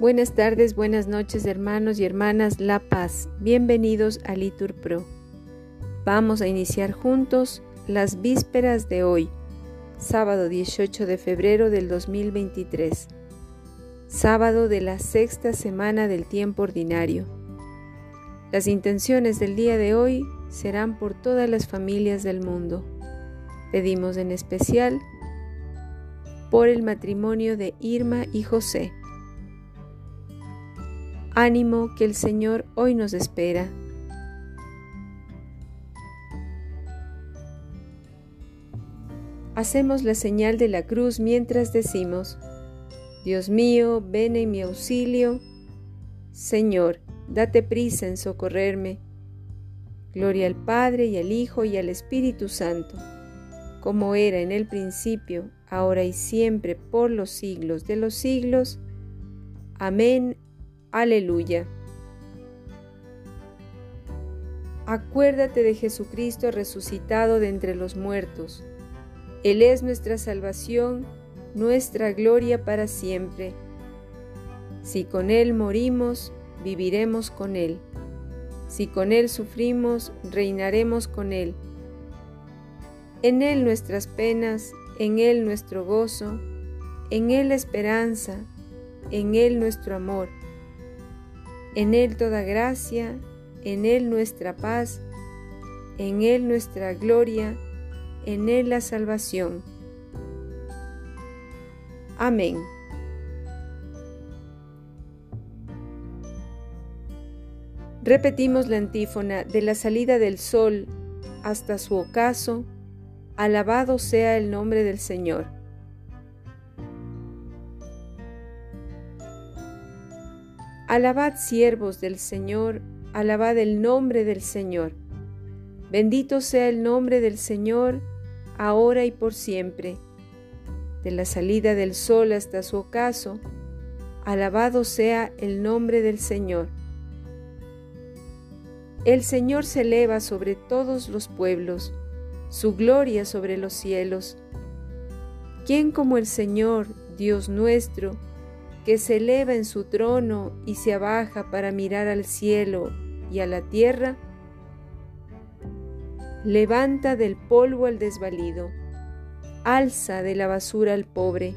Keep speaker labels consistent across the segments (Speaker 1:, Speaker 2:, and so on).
Speaker 1: Buenas tardes, buenas noches hermanos y hermanas La Paz. Bienvenidos a Litur Pro. Vamos a iniciar juntos las vísperas de hoy, sábado 18 de febrero del 2023, sábado de la sexta semana del tiempo ordinario. Las intenciones del día de hoy serán por todas las familias del mundo. Pedimos en especial por el matrimonio de Irma y José Ánimo que el Señor hoy nos espera. Hacemos la señal de la cruz mientras decimos, Dios mío, ven en mi auxilio. Señor, date prisa en socorrerme. Gloria al Padre y al Hijo y al Espíritu Santo, como era en el principio, ahora y siempre, por los siglos de los siglos. Amén, Aleluya. Acuérdate de Jesucristo resucitado de entre los muertos. Él es nuestra salvación, nuestra gloria para siempre. Si con Él morimos, viviremos con Él. Si con Él sufrimos, reinaremos con Él. En Él nuestras penas, en Él nuestro gozo, en Él la esperanza, en Él nuestro amor en Él toda gracia, en Él nuestra paz, en Él nuestra gloria, en Él la salvación. Amén. Repetimos la antífona de la salida del sol hasta su ocaso, alabado sea el nombre del Señor. Alabad siervos del Señor, alabad el nombre del Señor. Bendito sea el nombre del Señor, ahora y por siempre. De la salida del sol hasta su ocaso, alabado sea el nombre del Señor. El Señor se eleva sobre todos los pueblos, su gloria sobre los cielos. ¿Quién como el Señor, Dios nuestro, que se eleva en su trono y se abaja para mirar al cielo y a la tierra, levanta del polvo al desvalido, alza de la basura al pobre,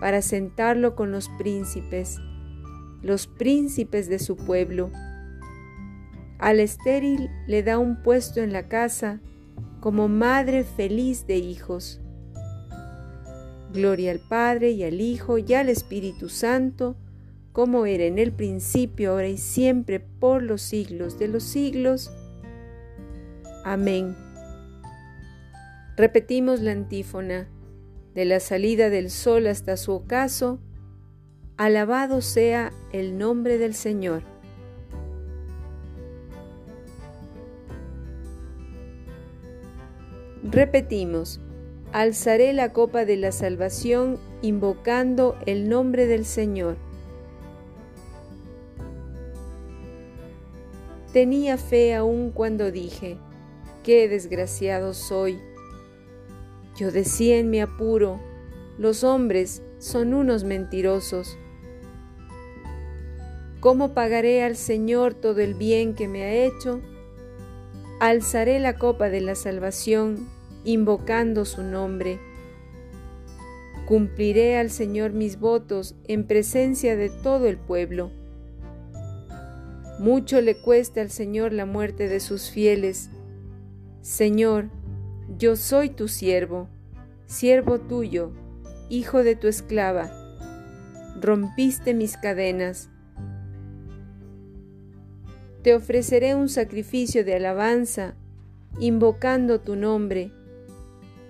Speaker 1: para sentarlo con los príncipes, los príncipes de su pueblo. Al estéril le da un puesto en la casa como madre feliz de hijos. Gloria al Padre y al Hijo y al Espíritu Santo, como era en el principio, ahora y siempre, por los siglos de los siglos. Amén. Repetimos la antífona, de la salida del sol hasta su ocaso, alabado sea el nombre del Señor. Repetimos, alzaré la copa de la salvación invocando el nombre del Señor. Tenía fe aún cuando dije, qué desgraciado soy. Yo decía en mi apuro, los hombres son unos mentirosos. ¿Cómo pagaré al Señor todo el bien que me ha hecho? Alzaré la copa de la salvación invocando su nombre. Cumpliré al Señor mis votos en presencia de todo el pueblo. Mucho le cuesta al Señor la muerte de sus fieles. Señor, yo soy tu siervo, siervo tuyo, hijo de tu esclava. Rompiste mis cadenas. Te ofreceré un sacrificio de alabanza, invocando tu nombre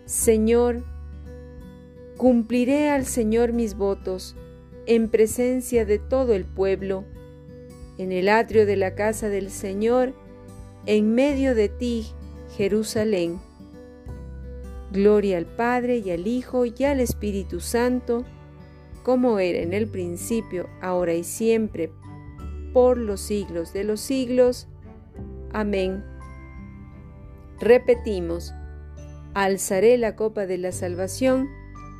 Speaker 1: Señor, cumpliré al Señor mis votos en presencia de todo el pueblo, en el atrio de la casa del Señor, en medio de ti, Jerusalén. Gloria al Padre y al Hijo y al Espíritu Santo, como era en el principio, ahora y siempre, por los siglos de los siglos. Amén. Repetimos, alzaré la copa de la salvación,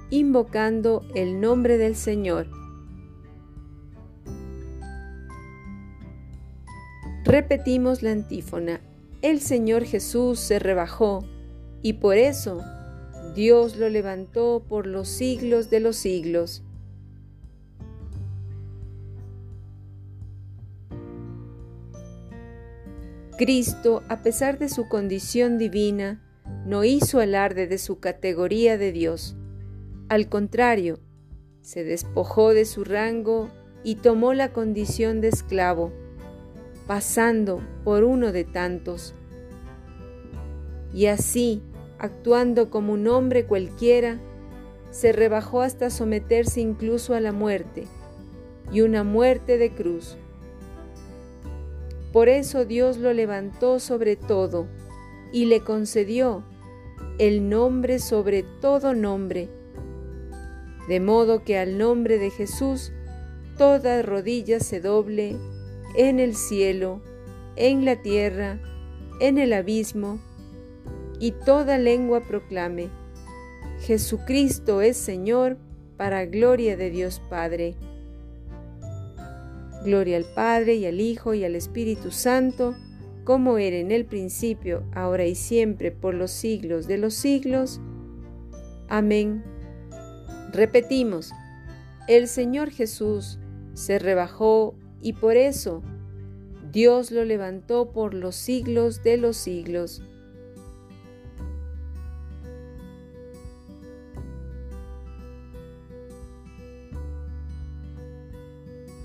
Speaker 1: invocando el nombre del Señor. Repetimos la antífona. El Señor Jesús se rebajó y por eso Dios lo levantó por los siglos de los siglos. Cristo, a pesar de su condición divina, no hizo alarde de su categoría de Dios. Al contrario, se despojó de su rango y tomó la condición de esclavo, pasando por uno de tantos. Y así, actuando como un hombre cualquiera, se rebajó hasta someterse incluso a la muerte, y una muerte de cruz. Por eso Dios lo levantó sobre todo y le concedió el nombre sobre todo nombre, de modo que al nombre de Jesús toda rodilla se doble en el cielo, en la tierra, en el abismo, y toda lengua proclame, Jesucristo es Señor, para gloria de Dios Padre. Gloria al Padre y al Hijo y al Espíritu Santo, como era en el principio, ahora y siempre, por los siglos de los siglos. Amén. Repetimos, el Señor Jesús se rebajó y por eso Dios lo levantó por los siglos de los siglos.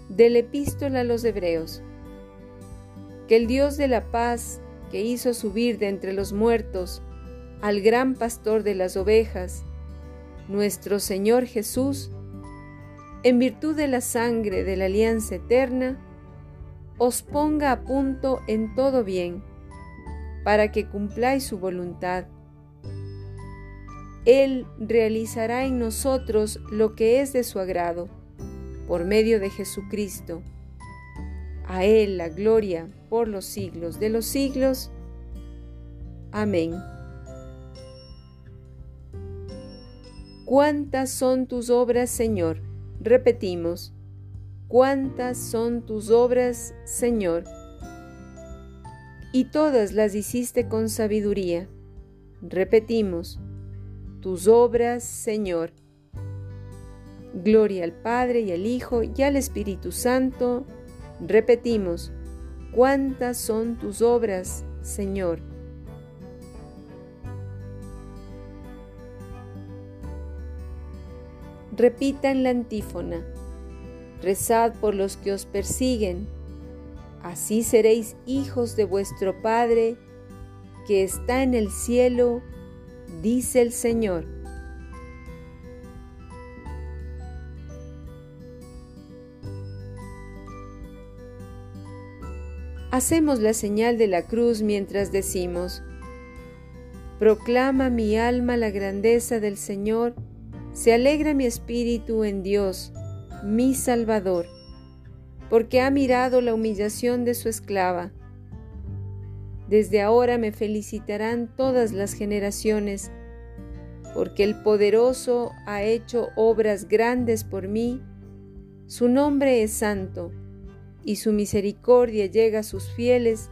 Speaker 1: Del epístola a los Hebreos. Que el Dios de la paz, que hizo subir de entre los muertos al gran pastor de las ovejas, nuestro Señor Jesús, en virtud de la sangre de la alianza eterna, os ponga a punto en todo bien, para que cumpláis su voluntad. Él realizará en nosotros lo que es de su agrado por medio de Jesucristo. A Él la gloria por los siglos de los siglos. Amén. ¿Cuántas son tus obras, Señor? Repetimos, ¿cuántas son tus obras, Señor? Y todas las hiciste con sabiduría. Repetimos, tus obras, Señor. Gloria al Padre y al Hijo y al Espíritu Santo. Repetimos, ¿cuántas son tus obras, Señor? Repitan la antífona. Rezad por los que os persiguen. Así seréis hijos de vuestro Padre, que está en el cielo, dice el Señor. Hacemos la señal de la cruz mientras decimos, Proclama mi alma la grandeza del Señor, se alegra mi espíritu en Dios, mi Salvador, porque ha mirado la humillación de su esclava. Desde ahora me felicitarán todas las generaciones, porque el poderoso ha hecho obras grandes por mí, su nombre es santo y su misericordia llega a sus fieles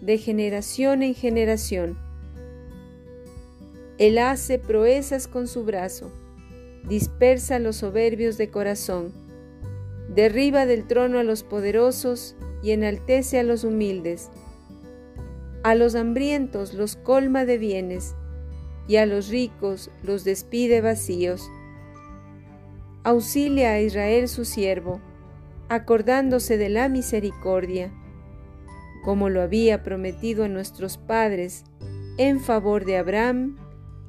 Speaker 1: de generación en generación. Él hace proezas con su brazo, dispersa los soberbios de corazón, derriba del trono a los poderosos y enaltece a los humildes. A los hambrientos los colma de bienes y a los ricos los despide vacíos. Auxilia a Israel su siervo acordándose de la misericordia, como lo había prometido a nuestros padres, en favor de Abraham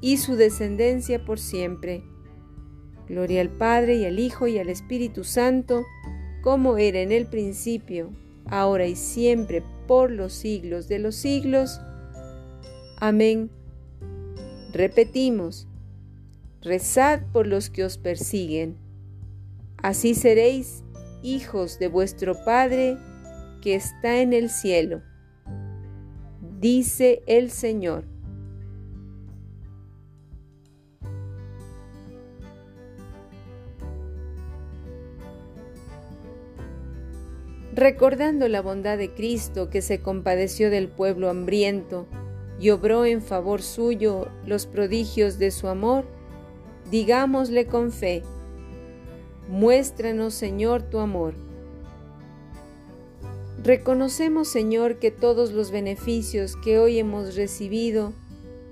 Speaker 1: y su descendencia por siempre. Gloria al Padre y al Hijo y al Espíritu Santo, como era en el principio, ahora y siempre, por los siglos de los siglos. Amén. Repetimos, rezad por los que os persiguen. Así seréis hijos de vuestro Padre que está en el cielo. Dice el Señor. recordando la bondad de Cristo que se compadeció del pueblo hambriento y obró en favor suyo los prodigios de su amor, digámosle con fe, muéstranos Señor tu amor. Reconocemos Señor que todos los beneficios que hoy hemos recibido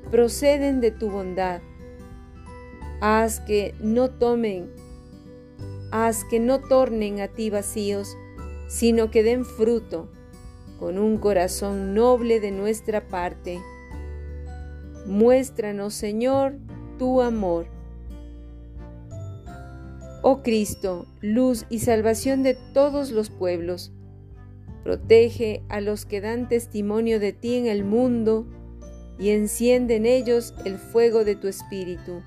Speaker 1: proceden de tu bondad. Haz que no tomen, haz que no tornen a ti vacíos, sino que den fruto con un corazón noble de nuestra parte. Muéstranos, Señor, tu amor. Oh Cristo, luz y salvación de todos los pueblos, protege a los que dan testimonio de ti en el mundo y enciende en ellos el fuego de tu espíritu.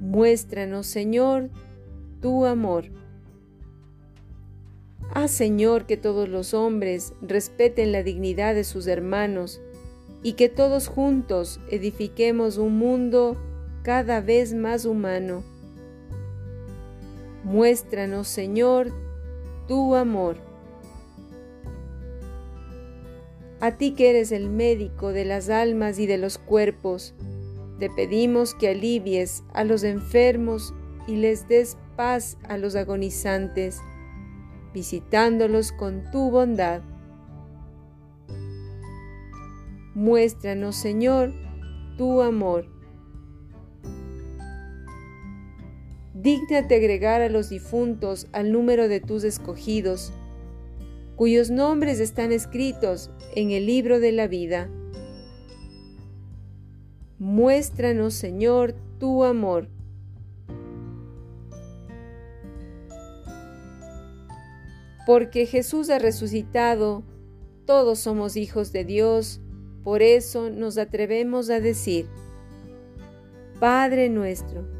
Speaker 1: Muéstranos, Señor, tu amor. Haz, Señor, que todos los hombres respeten la dignidad de sus hermanos y que todos juntos edifiquemos un mundo cada vez más humano. Muéstranos, Señor, tu amor. A ti que eres el médico de las almas y de los cuerpos, te pedimos que alivies a los enfermos y les des paz a los agonizantes visitándolos con tu bondad. Muéstranos, Señor, tu amor. Dígnate agregar a los difuntos al número de tus escogidos, cuyos nombres están escritos en el libro de la vida. Muéstranos, Señor, tu amor. Porque Jesús ha resucitado, todos somos hijos de Dios, por eso nos atrevemos a decir, Padre nuestro,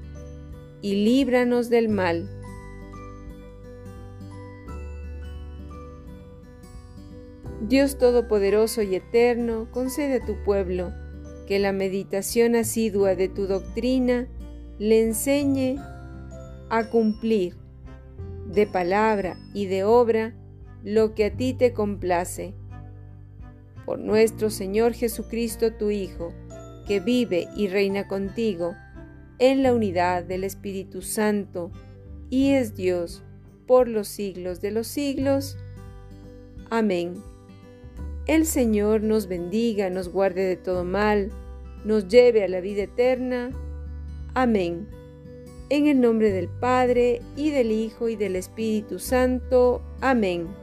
Speaker 1: y líbranos del mal. Dios Todopoderoso y Eterno, concede a tu pueblo que la meditación asidua de tu doctrina le enseñe a cumplir de palabra y de obra lo que a ti te complace. Por nuestro Señor Jesucristo, tu Hijo, que vive y reina contigo en la unidad del Espíritu Santo y es Dios por los siglos de los siglos. Amén. El Señor nos bendiga, nos guarde de todo mal, nos lleve a la vida eterna. Amén. En el nombre del Padre, y del Hijo, y del Espíritu Santo. Amén.